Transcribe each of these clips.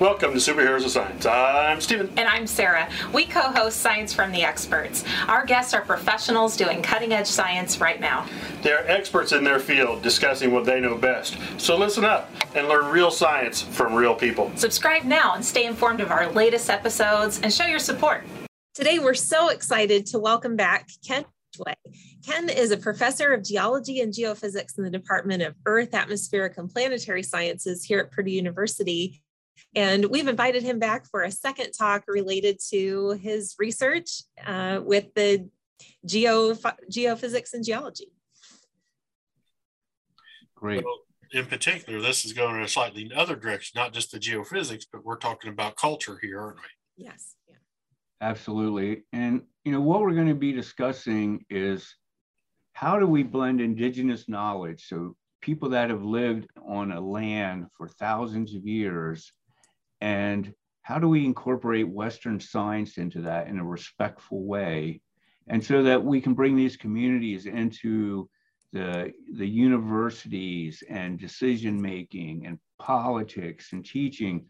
Welcome to Superheroes of Science. I'm Stephen. And I'm Sarah. We co host Science from the Experts. Our guests are professionals doing cutting edge science right now. They're experts in their field discussing what they know best. So listen up and learn real science from real people. Subscribe now and stay informed of our latest episodes and show your support. Today, we're so excited to welcome back Ken Ridgway. Ken is a professor of geology and geophysics in the Department of Earth, Atmospheric, and Planetary Sciences here at Purdue University. And we've invited him back for a second talk related to his research uh, with the geo, geophysics and geology. Great. Well, in particular, this is going in a slightly other direction, not just the geophysics, but we're talking about culture here, aren't we? Yes. Yeah. Absolutely. And, you know, what we're going to be discussing is how do we blend indigenous knowledge? So people that have lived on a land for thousands of years and how do we incorporate Western science into that in a respectful way? And so that we can bring these communities into the, the universities and decision making and politics and teaching,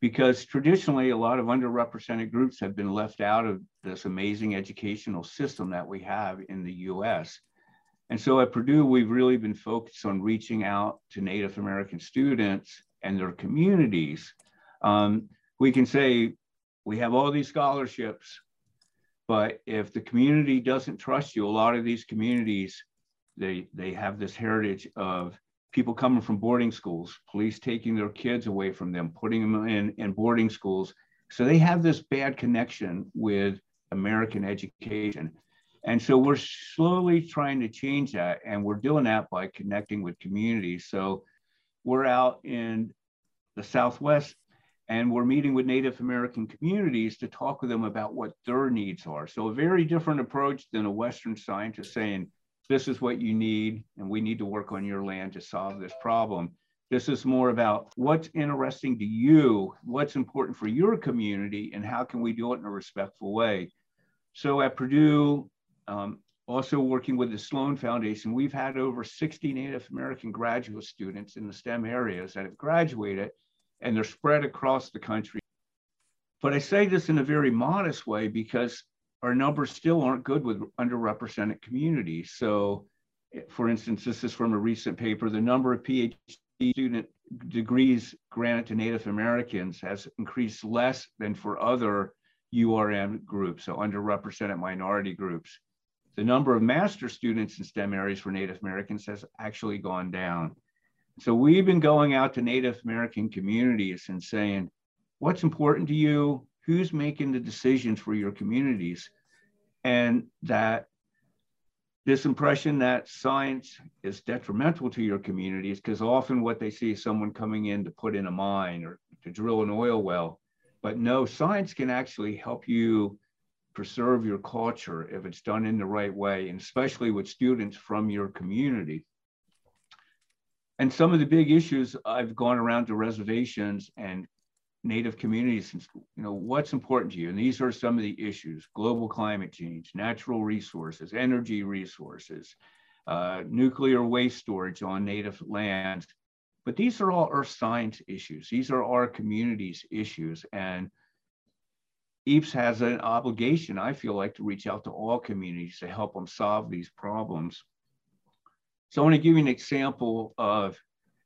because traditionally a lot of underrepresented groups have been left out of this amazing educational system that we have in the US. And so at Purdue, we've really been focused on reaching out to Native American students and their communities um, we can say we have all these scholarships, but if the community doesn't trust you, a lot of these communities, they, they have this heritage of people coming from boarding schools, police taking their kids away from them, putting them in, in boarding schools. So they have this bad connection with American education. And so we're slowly trying to change that. And we're doing that by connecting with communities. So we're out in the Southwest and we're meeting with Native American communities to talk with them about what their needs are. So a very different approach than a Western scientist saying, this is what you need, and we need to work on your land to solve this problem. This is more about what's interesting to you, what's important for your community, and how can we do it in a respectful way. So at Purdue, um, also working with the Sloan Foundation, we've had over 60 Native American graduate students in the STEM areas that have graduated and they're spread across the country. But I say this in a very modest way because our numbers still aren't good with underrepresented communities. So, eh, for instance, this is from a recent paper the number of PhD student degrees granted to Native Americans has increased less than for other URM groups, so underrepresented minority groups. The number of master students in STEM areas for Native Americans has actually gone down. So we've been going out to Native American communities and saying, what's important to you? Who's making the decisions for your communities? And that this impression that science is detrimental to your communities, because often what they see is someone coming in to put in a mine or to drill an oil well. But no, science can actually help you preserve your culture if it's done in the right way, and especially with students from your community and some of the big issues I've gone around to reservations and native communities and you know what's important to you? And these are some of the issues global climate change natural resources energy resources uh, nuclear waste storage on native lands. But these are all earth science issues. These are our communities issues. And EAPS has an obligation i feel like to reach out to all communities to help them solve these problems so I want to give you an example of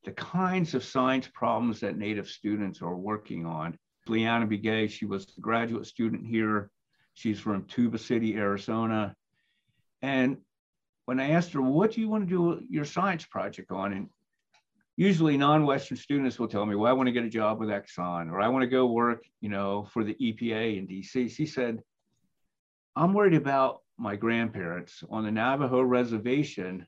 the kinds of science problems that Native students are working on. Leanna Begay, she was a graduate student here. She's from Tuba City, Arizona. And when I asked her, what do you want to do your science project on? And usually non-Western students will tell me, well, I want to get a job with Exxon, or I want to go work, you know, for the EPA in DC. She said, I'm worried about my grandparents on the Navajo reservation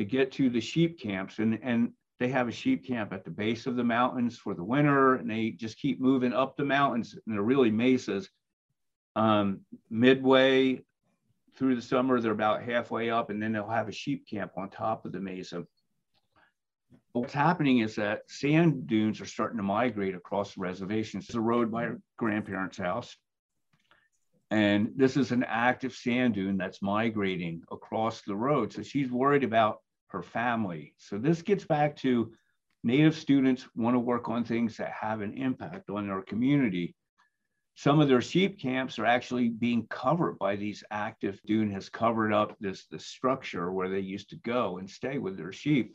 to get to the sheep camps. And, and they have a sheep camp at the base of the mountains for the winter, and they just keep moving up the mountains, and they're really mesas. Um, midway through the summer, they're about halfway up, and then they'll have a sheep camp on top of the mesa. What's happening is that sand dunes are starting to migrate across the reservation. There's a road by our grandparents' house. And this is an active sand dune that's migrating across the road. So she's worried about her family. So this gets back to Native students want to work on things that have an impact on their community. Some of their sheep camps are actually being covered by these active dune has covered up this, this structure where they used to go and stay with their sheep.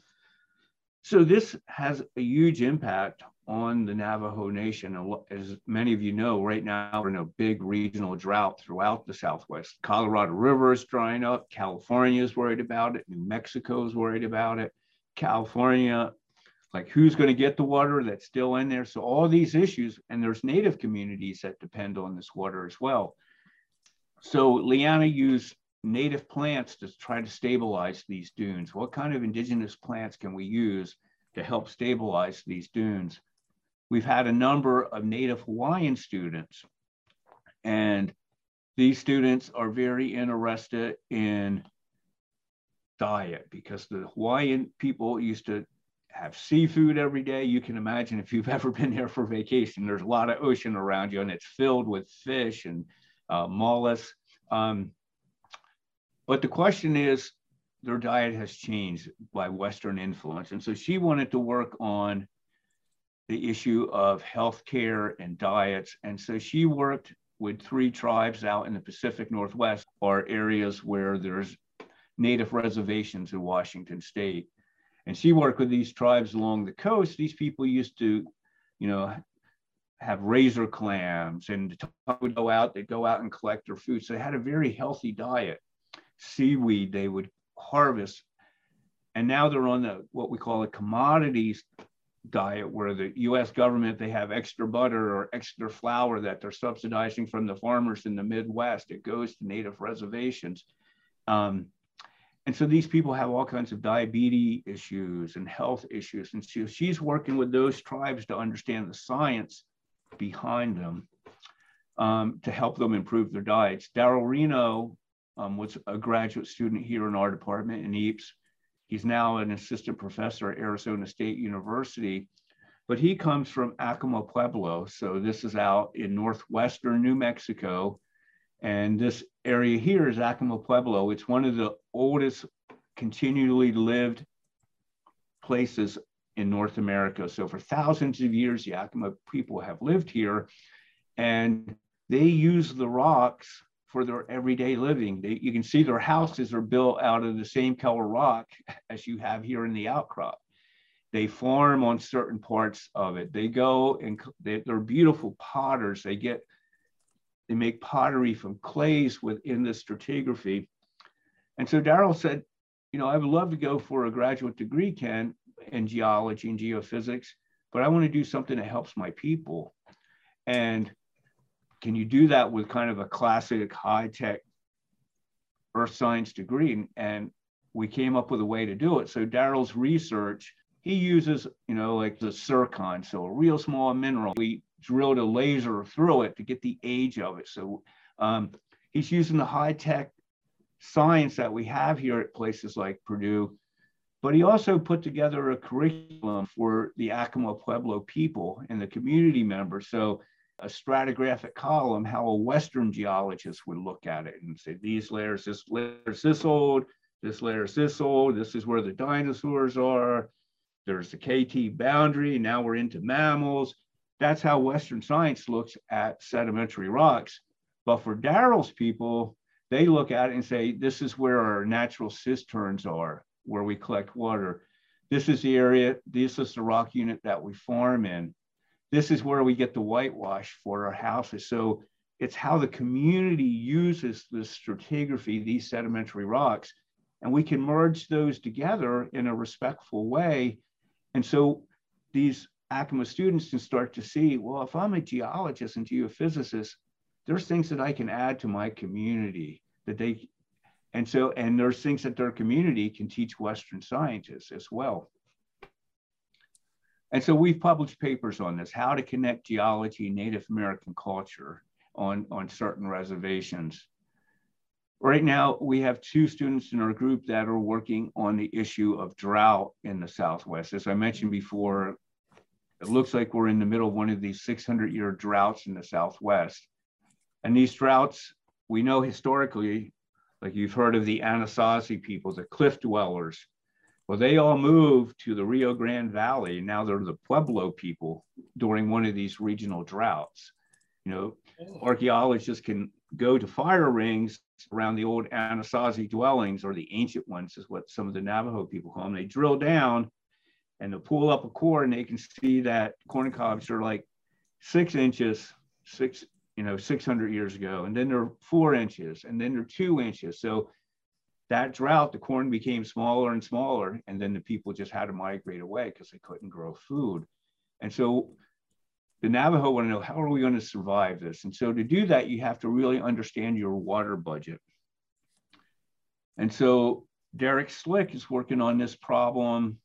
So this has a huge impact on the Navajo Nation. As many of you know, right now we're in a big regional drought throughout the Southwest. Colorado River is drying up. California is worried about it. New Mexico is worried about it. California, like who's going to get the water that's still in there? So all these issues, and there's native communities that depend on this water as well. So Liana used native plants to try to stabilize these dunes. What kind of indigenous plants can we use to help stabilize these dunes? We've had a number of Native Hawaiian students, and these students are very interested in diet because the Hawaiian people used to have seafood every day. You can imagine if you've ever been there for vacation, there's a lot of ocean around you and it's filled with fish and uh, mollusks. Um, but the question is, their diet has changed by Western influence. And so she wanted to work on the issue of healthcare and diets. And so she worked with three tribes out in the Pacific Northwest, or areas where there's native reservations in Washington state. And she worked with these tribes along the coast. These people used to, you know, have razor clams and would go out, they'd go out and collect their food. So they had a very healthy diet. Seaweed they would harvest. And now they're on the what we call a commodities diet where the US government they have extra butter or extra flour that they're subsidizing from the farmers in the Midwest. It goes to native reservations. Um, and so these people have all kinds of diabetes issues and health issues. And so she's working with those tribes to understand the science behind them um, to help them improve their diets. Daryl Reano um, was a graduate student here in our department in EAPS. He's now an assistant professor at Arizona State University, but he comes from Acoma Pueblo. So this is out in northwestern New Mexico. And this area here is Acoma Pueblo. It's one of the oldest continually lived places in North America. So for thousands of years, the Acoma people have lived here and they use the rocks for their everyday living. They, you can see their houses are built out of the same color rock as you have here in the outcrop. They farm on certain parts of it. They go and they, they're beautiful potters. They get, they make pottery from clays within the stratigraphy. And so Daryl said, you know, I would love to go for a graduate degree, Ken, in geology and geophysics, but I want to do something that helps my people. And can you do that with kind of a classic high tech earth science degree? And we came up with a way to do it. So Daryl's research, he uses, you know, like the zircon, so a real small mineral. We drilled a laser through it to get the age of it. So um, he's using the high tech science that we have here at places like Purdue, but he also put together a curriculum for the Acoma Pueblo people and the community members. So a stratigraphic column, how a Western geologist would look at it and say, these layers, this layer is this old, this layer is this old, this is where the dinosaurs are, there's the KT boundary, now we're into mammals. That's how Western science looks at sedimentary rocks. But for Daryl's people, they look at it and say, this is where our natural cisterns are, where we collect water. This is the area, this is the rock unit that we farm in this is where we get the whitewash for our houses. So it's how the community uses this stratigraphy, these sedimentary rocks, and we can merge those together in a respectful way. And so these Acoma students can start to see, well, if I'm a geologist and geophysicist, there's things that I can add to my community that they, and so, and there's things that their community can teach Western scientists as well. And so we've published papers on this, how to connect geology and Native American culture on, on certain reservations. Right now, we have two students in our group that are working on the issue of drought in the Southwest. As I mentioned before, it looks like we're in the middle of one of these 600 year droughts in the Southwest. And these droughts, we know historically, like you've heard of the Anasazi people, the cliff dwellers, Well, they all moved to the Rio Grande Valley. Now they're the Pueblo people during one of these regional droughts. You know, oh. archaeologists can go to fire rings around the old Anasazi dwellings, or the ancient ones, is what some of the Navajo people call them. They drill down and they pull up a core, and they can see that corn cobs are like six inches, six, you know, 600 years ago, and then they're four inches, and then they're two inches. So that drought, the corn became smaller and smaller, and then the people just had to migrate away because they couldn't grow food. And so the Navajo want to know how are we going to survive this? And so to do that, you have to really understand your water budget. And so Derek Slick is working on this problem,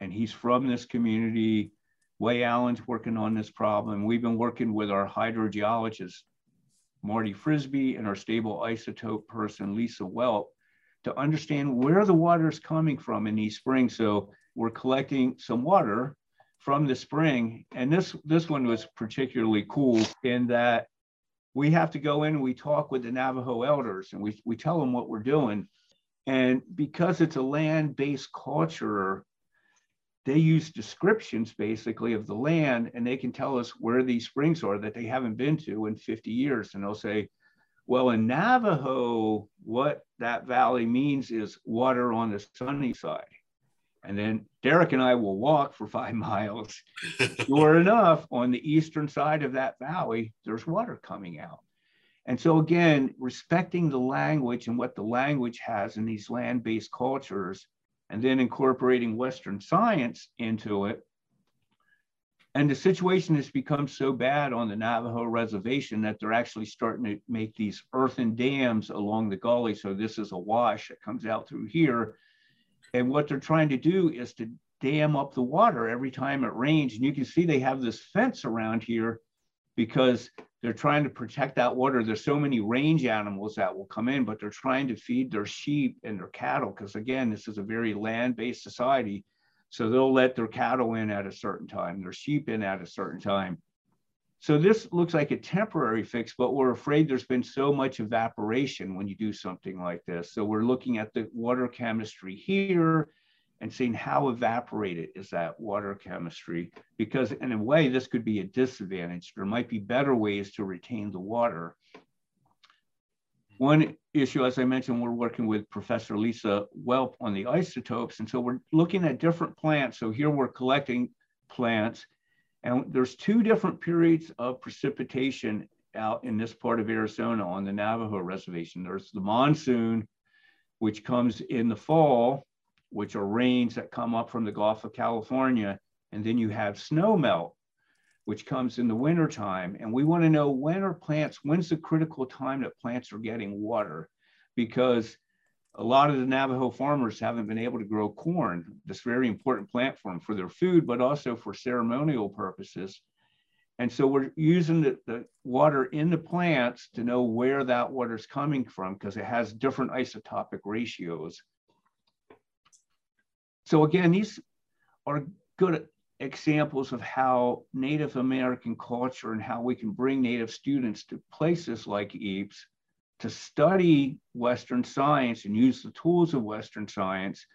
and he's from this community. Way Allen's working on this problem. We've been working with our hydrogeologist Marty Frisbee and our stable isotope person, Lisa Welp, to understand where the water is coming from in these springs. So we're collecting some water from the spring. And this, this one was particularly cool in that we have to go in and we talk with the Navajo elders and we, we tell them what we're doing. And because it's a land-based culture, they use descriptions basically of the land and they can tell us where these springs are that they haven't been to in 50 years. And they'll say well in navajo what that valley means is water on the sunny side. And then derek and i will walk for five miles. Sure enough on the eastern side of that valley there's water coming out. And so again respecting the language and what the language has in these land-based cultures and then incorporating Western science into it. And the situation has become so bad on the Navajo reservation that they're actually starting to make these earthen dams along the gully. So this is a wash that comes out through here. And what they're trying to do is to dam up the water every time it rains. And you can see they have this fence around here because they're trying to protect that water. There's so many range animals that will come in, but they're trying to feed their sheep and their cattle because, again, this is a very land based society. So they'll let their cattle in at a certain time, their sheep in at a certain time. So this looks like a temporary fix, but we're afraid there's been so much evaporation when you do something like this. So we're looking at the water chemistry here and seeing how evaporated is that water chemistry. Because in a way, this could be a disadvantage. There might be better ways to retain the water. One issue, as I mentioned, we're working with Professor Lisa Welp on the isotopes. And so we're looking at different plants. So here we're collecting plants. And there's two different periods of precipitation out in this part of Arizona on the Navajo reservation. There's the monsoon, which comes in the fall, which are rains that come up from the Gulf of California. And then you have snow melt, which comes in the wintertime. And we want to know when are plants, when's the critical time that plants are getting water? Because a lot of the Navajo farmers haven't been able to grow corn, this very important plant form for their food, but also for ceremonial purposes. And so we're using the, the water in the plants to know where that water is coming from because it has different isotopic ratios. So again, these are good examples of how Native American culture and how we can bring Native students to places like EAPS to study Western science and use the tools of Western science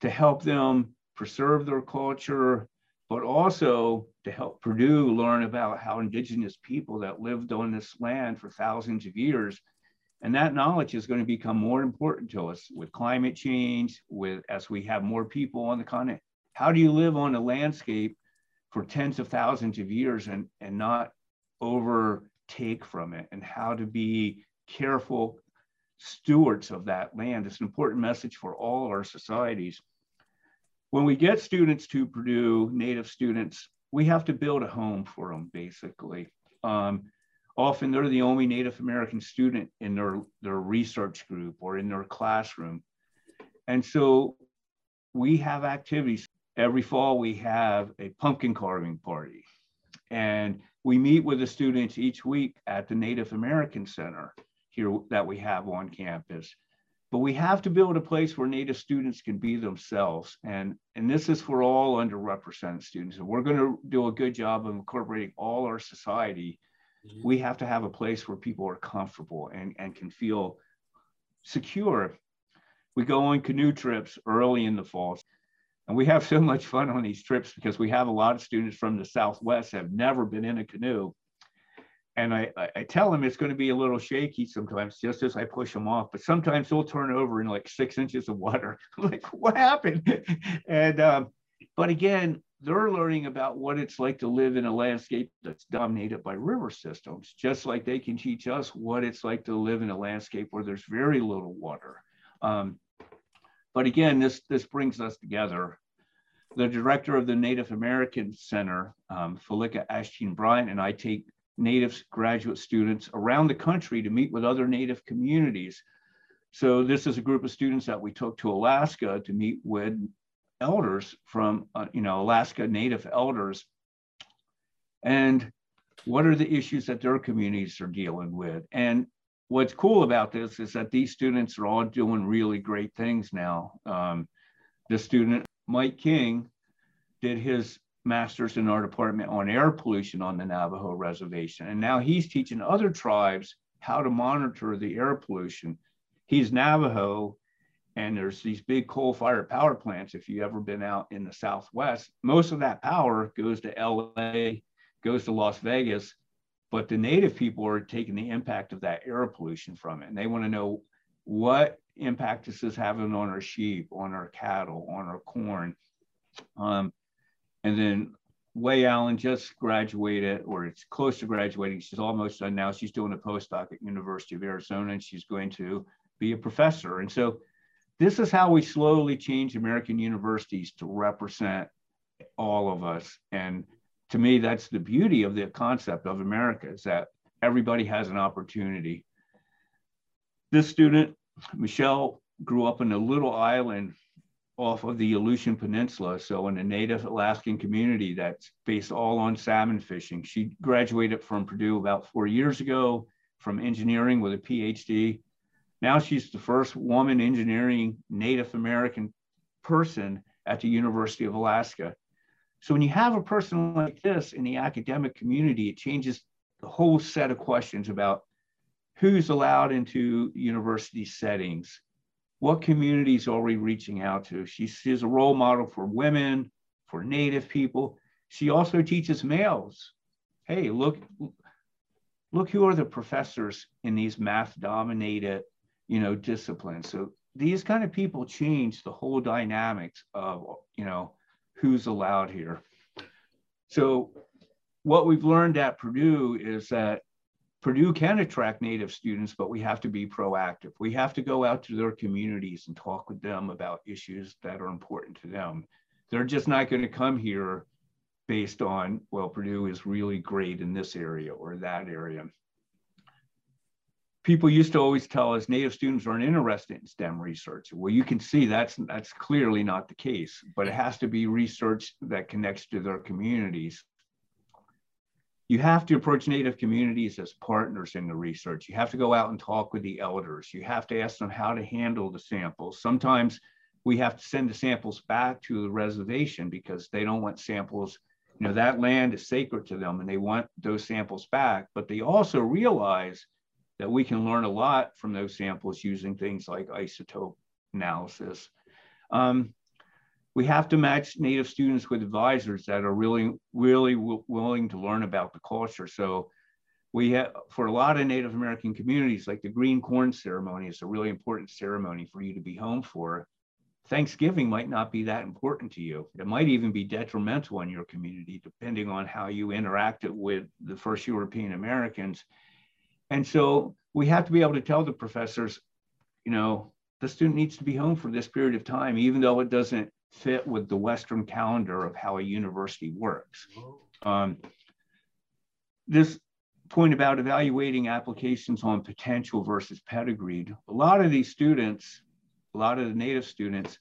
to help them preserve their culture, but also to help Purdue learn about how indigenous people that lived on this land for thousands of years and that knowledge is going to become more important to us with climate change, with as we have more people on the continent. How do you live on a landscape for tens of thousands of years and, and not overtake from it? And how to be careful stewards of that land. It's an important message for all our societies. When we get students to Purdue, Native students, we have to build a home for them, basically. Um, often they're the only Native American student in their, their research group or in their classroom. And so we have activities. Every fall, we have a pumpkin carving party. And we meet with the students each week at the Native American Center here that we have on campus. But we have to build a place where Native students can be themselves. And, and this is for all underrepresented students. And we're going to do a good job of incorporating all our society We have to have a place where people are comfortable and, and can feel secure. we go on canoe trips early in the fall. And we have so much fun on these trips because we have a lot of students from the Southwest have never been in a canoe. And I, I tell them it's going to be a little shaky sometimes just as I push them off, but sometimes they'll turn over in like six inches of water. like, what happened? and, um, but again, they're learning about what it's like to live in a landscape that's dominated by river systems, just like they can teach us what it's like to live in a landscape where there's very little water. Um, but again, this, this brings us together. The director of the Native American Center, um, Ahasteen Bryant, and I take Native graduate students around the country to meet with other Native communities. So this is a group of students that we took to Alaska to meet with elders from, uh, you know, Alaska Native elders. And what are the issues that their communities are dealing with? And what's cool about this is that these students are all doing really great things now. Um, the student, Mike King, did his master's in our department on air pollution on the Navajo reservation. And now he's teaching other tribes how to monitor the air pollution. He's Navajo, and there's these big coal fired power plants. If you've ever been out in the Southwest, most of that power goes to LA, goes to Las Vegas, but the native people are taking the impact of that air pollution from it. And they want to know what impact this is having on our sheep, on our cattle, on our corn. Um, and then Way Allen just graduated, or it's close to graduating. She's almost done now. She's doing a postdoc at University of Arizona, and she's going to be a professor. And so this is how we slowly change American universities to represent all of us. And to me, that's the beauty of the concept of America is that everybody has an opportunity. This student, Michelle, grew up in a little island off of the Aleutian Peninsula, so in a native Alaskan community that's based all on salmon fishing. She graduated from Purdue about four years ago from engineering with a PhD. Now she's the first woman engineering Native American person at the University of Alaska. So when you have a person like this in the academic community, it changes the whole set of questions about who's allowed into university settings, what communities are we reaching out to? She, she's a role model for women, for Native people. She also teaches males. Hey, look, look who are the professors in these math dominated you know, discipline. So these kind of people change the whole dynamics of, you know, who's allowed here. So what we've learned at Purdue is that Purdue can attract Native students, but we have to be proactive. We have to go out to their communities and talk with them about issues that are important to them. They're just not going to come here based on, well, Purdue is really great in this area or that area people used to always tell us native students aren't interested in STEM research. Well, you can see that's that's clearly not the case, but it has to be research that connects to their communities. You have to approach native communities as partners in the research. You have to go out and talk with the elders. You have to ask them how to handle the samples. Sometimes we have to send the samples back to the reservation because they don't want samples you know that land is sacred to them and they want those samples back but they also realize that we can learn a lot from those samples using things like isotope analysis. Um, we have to match Native students with advisors that are really, really willing to learn about the culture. So we have, for a lot of Native American communities, like the green corn ceremony is a really important ceremony for you to be home for. Thanksgiving might not be that important to you. It might even be detrimental in your community, depending on how you interacted with the first European Americans and so we have to be able to tell the professors, you know, the student needs to be home for this period of time, even though it doesn't fit with the Western calendar of how a university works. Um, this point about evaluating applications on potential versus pedigree, a lot of these students, a lot of the native students,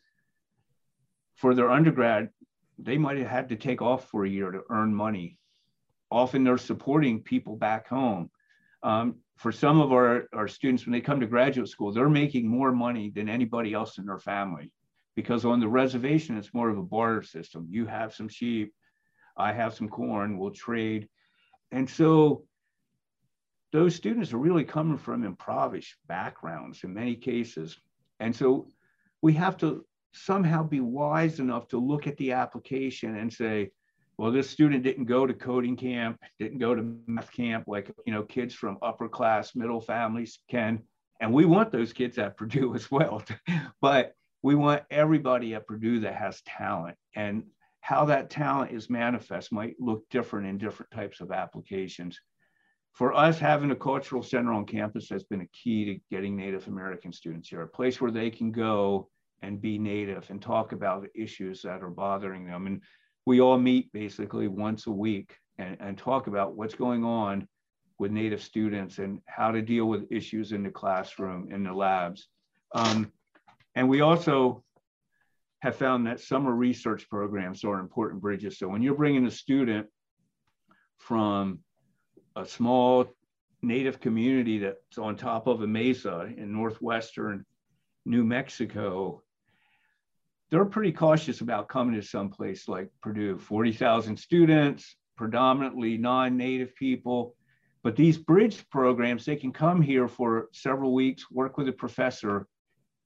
for their undergrad, they might have had to take off for a year to earn money. Often they're supporting people back home. Um, for some of our, our students, when they come to graduate school, they're making more money than anybody else in their family because on the reservation, it's more of a barter system. You have some sheep, I have some corn, we'll trade. And so those students are really coming from impoverished backgrounds in many cases. And so we have to somehow be wise enough to look at the application and say, well, this student didn't go to coding camp, didn't go to math camp like you know kids from upper class, middle families can, and we want those kids at Purdue as well. but we want everybody at Purdue that has talent, and how that talent is manifest might look different in different types of applications. For us, having a cultural center on campus has been a key to getting Native American students here, a place where they can go and be Native and talk about issues that are bothering them. And we all meet basically once a week and, and talk about what's going on with Native students and how to deal with issues in the classroom, in the labs. Um, and we also have found that summer research programs are important bridges. So when you're bringing a student from a small native community that's on top of a mesa in northwestern New Mexico they're pretty cautious about coming to some place like Purdue. 40,000 students, predominantly non-native people. But these bridge programs, they can come here for several weeks, work with a professor,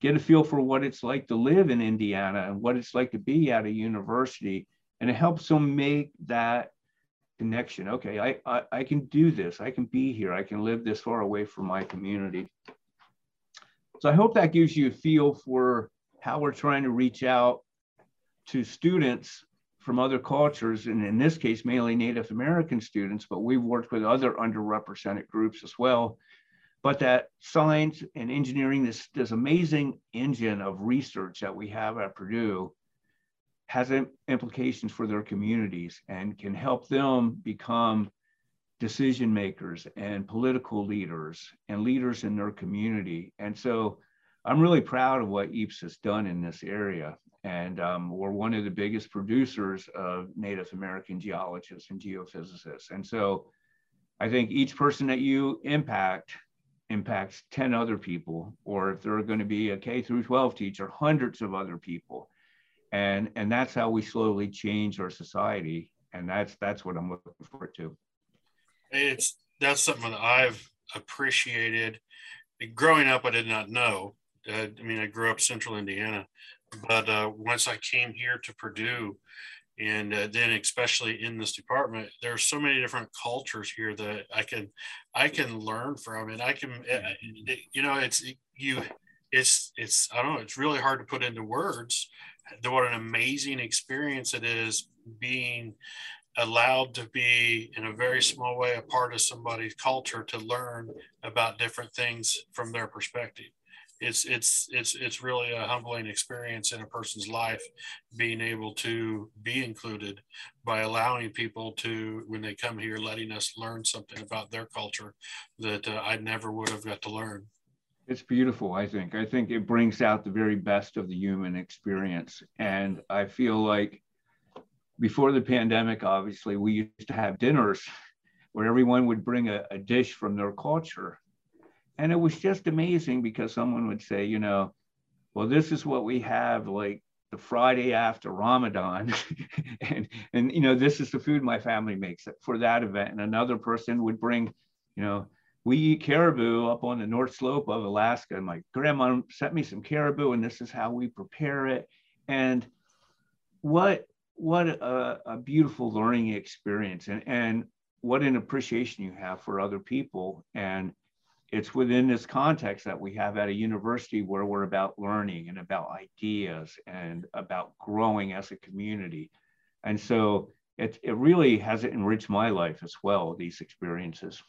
get a feel for what it's like to live in Indiana and what it's like to be at a university. And it helps them make that connection. Okay, I, I, I can do this. I can be here. I can live this far away from my community. So I hope that gives you a feel for how we're trying to reach out to students from other cultures, and in this case, mainly Native American students, but we've worked with other underrepresented groups as well. But that science and engineering, this, this amazing engine of research that we have at Purdue, has implications for their communities and can help them become decision makers and political leaders and leaders in their community. And so I'm really proud of what EAPS has done in this area. And um, we're one of the biggest producers of Native American geologists and geophysicists. And so I think each person that you impact impacts 10 other people, or if they're going to be a K through 12 teacher, hundreds of other people. And, and that's how we slowly change our society. And that's, that's what I'm looking forward to. It's, that's something that I've appreciated. Growing up, I did not know I mean, I grew up central Indiana, but uh, once I came here to Purdue, and uh, then especially in this department, there's so many different cultures here that I can I can learn from, and I can uh, you know it's you it's it's I don't know it's really hard to put into words what an amazing experience it is being allowed to be in a very small way a part of somebody's culture to learn about different things from their perspective it's it's it's it's really a humbling experience in a person's life being able to be included by allowing people to when they come here letting us learn something about their culture that uh, i never would have got to learn. It's beautiful i think. I think it brings out the very best of the human experience. And i feel like before the pandemic obviously we used to have dinners where everyone would bring a, a dish from their culture and it was just amazing because someone would say, you know, well, this is what we have like the Friday after Ramadan, and and you know this is the food my family makes for that event. And another person would bring, you know, we eat caribou up on the North Slope of Alaska. And my grandma sent me some caribou, and this is how we prepare it. And what what a, a beautiful learning experience, and and what an appreciation you have for other people and it's within this context that we have at a university where we're about learning and about ideas and about growing as a community. And so it, it really has enriched my life as well, these experiences.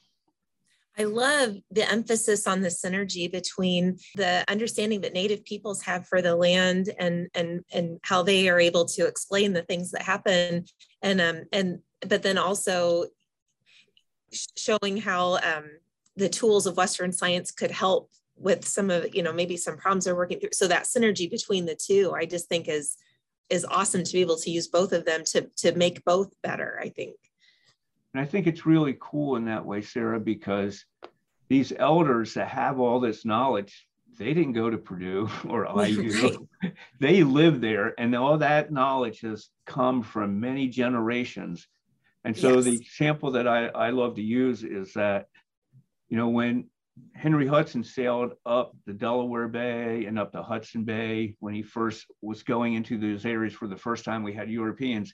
I love the emphasis on the synergy between the understanding that Native peoples have for the land and and and how they are able to explain the things that happen, and um and but then also showing how um, the tools of Western science could help with some of, you know, maybe some problems they're working through. So that synergy between the two, I just think is is awesome to be able to use both of them to to make both better, I think. And I think it's really cool in that way, Sarah, because these elders that have all this knowledge, they didn't go to Purdue or IU. right. They live there, and all that knowledge has come from many generations. And so yes. the example that I, I love to use is that you know, when Henry Hudson sailed up the Delaware Bay and up the Hudson Bay when he first was going into those areas for the first time. We had Europeans.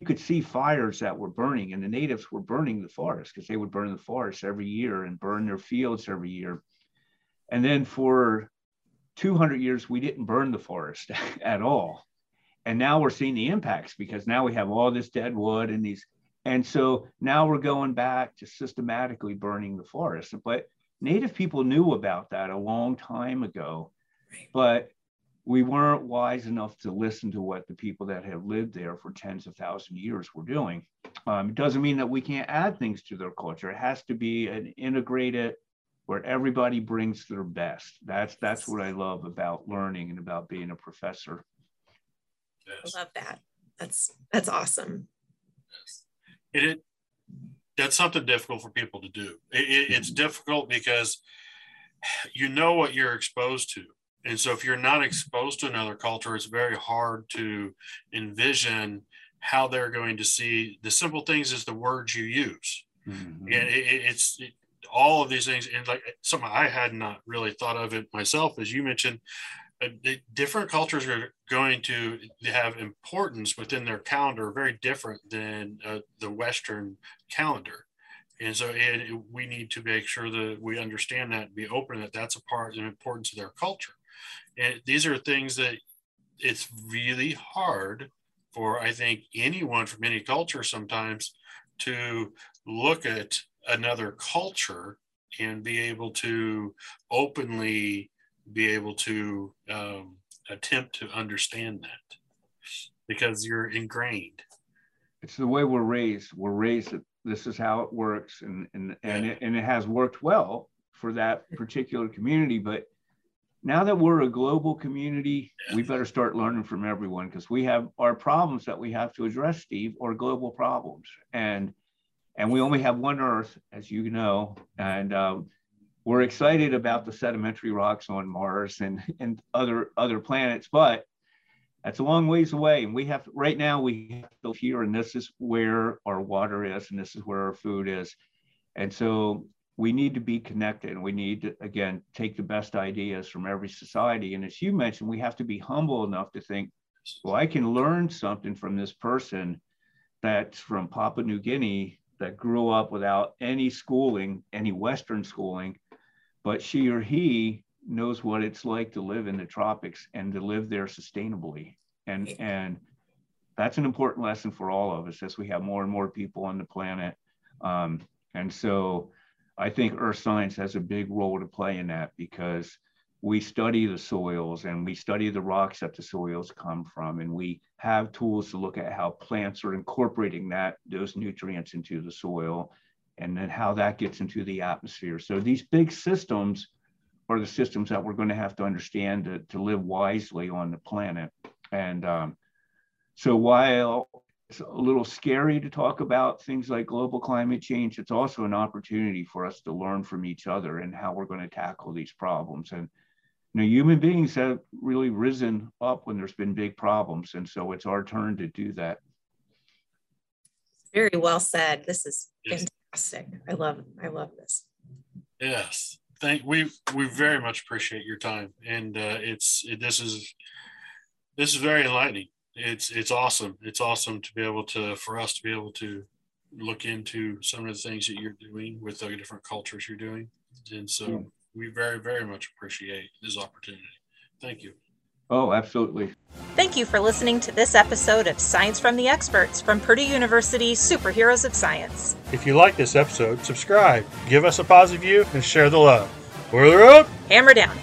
You could see fires that were burning, and the natives were burning the forest because they would burn the forest every year and burn their fields every year. And then for 200 years, we didn't burn the forest at all. And now we're seeing the impacts because now we have all this dead wood and these and so now we're going back to systematically burning the forest. But Native people knew about that a long time ago, but we weren't wise enough to listen to what the people that have lived there for tens of thousands of years were doing. Um, it doesn't mean that we can't add things to their culture. It has to be an integrated where everybody brings their best. That's that's what I love about learning and about being a professor. Yes. I love that. That's that's awesome. Yes it, it that's something difficult for people to do. It, it, it's mm-hmm. difficult because you know what you're exposed to. And so if you're not exposed to another culture, it's very hard to envision how they're going to see the simple things is the words you use. Mm-hmm. And it's all of these things. And like something I had not really thought of it myself, as you mentioned, different cultures are going to have importance within their calendar very different than uh, the Western calendar. And so it, we need to make sure that we understand that, and be open that that's a part and importance of their culture. And these are things that it's really hard for, I think, anyone from any culture sometimes to look at another culture and be able to openly be able to um, attempt to understand that because you're ingrained. It's the way we're raised. We're raised that this is how it works, and and and, yeah. it, and it has worked well for that particular community. But now that we're a global community, yeah. we better start learning from everyone because we have our problems that we have to address, Steve, or global problems, and and we only have one Earth, as you know, and um, we're excited about the sedimentary rocks on Mars and, and other other planets, but that's a long ways away. And we have right now we have here, and this is where our water is, and this is where our food is. And so we need to be connected and we need to again take the best ideas from every society. And as you mentioned, we have to be humble enough to think, well, I can learn something from this person that's from Papua New Guinea that grew up without any schooling, any Western schooling, but she or he knows what it's like to live in the tropics and to live there sustainably. And, and that's an important lesson for all of us as we have more and more people on the planet. Um, and so I think earth science has a big role to play in that because we study the soils and we study the rocks that the soils come from and we have tools to look at how plants are incorporating that those nutrients into the soil and then how that gets into the atmosphere. So these big systems are the systems that we're going to have to understand to, to live wisely on the planet. And um, so while it's a little scary to talk about things like global climate change, it's also an opportunity for us to learn from each other and how we're going to tackle these problems. And you know, human beings have really risen up when there's been big problems. And so it's our turn to do that. Very well said. This is fantastic fantastic. I love I love this. Yes. Thank we we very much appreciate your time and uh, it's it, this is this is very enlightening. It's it's awesome. It's awesome to be able to for us to be able to look into some of the things that you're doing with the different cultures you're doing. And so yeah. we very very much appreciate this opportunity. Thank you. Oh, absolutely. Thank you for listening to this episode of Science from the Experts from Purdue University Superheroes of Science. If you like this episode, subscribe, give us a positive view, and share the love. Boiler up! Hammer down.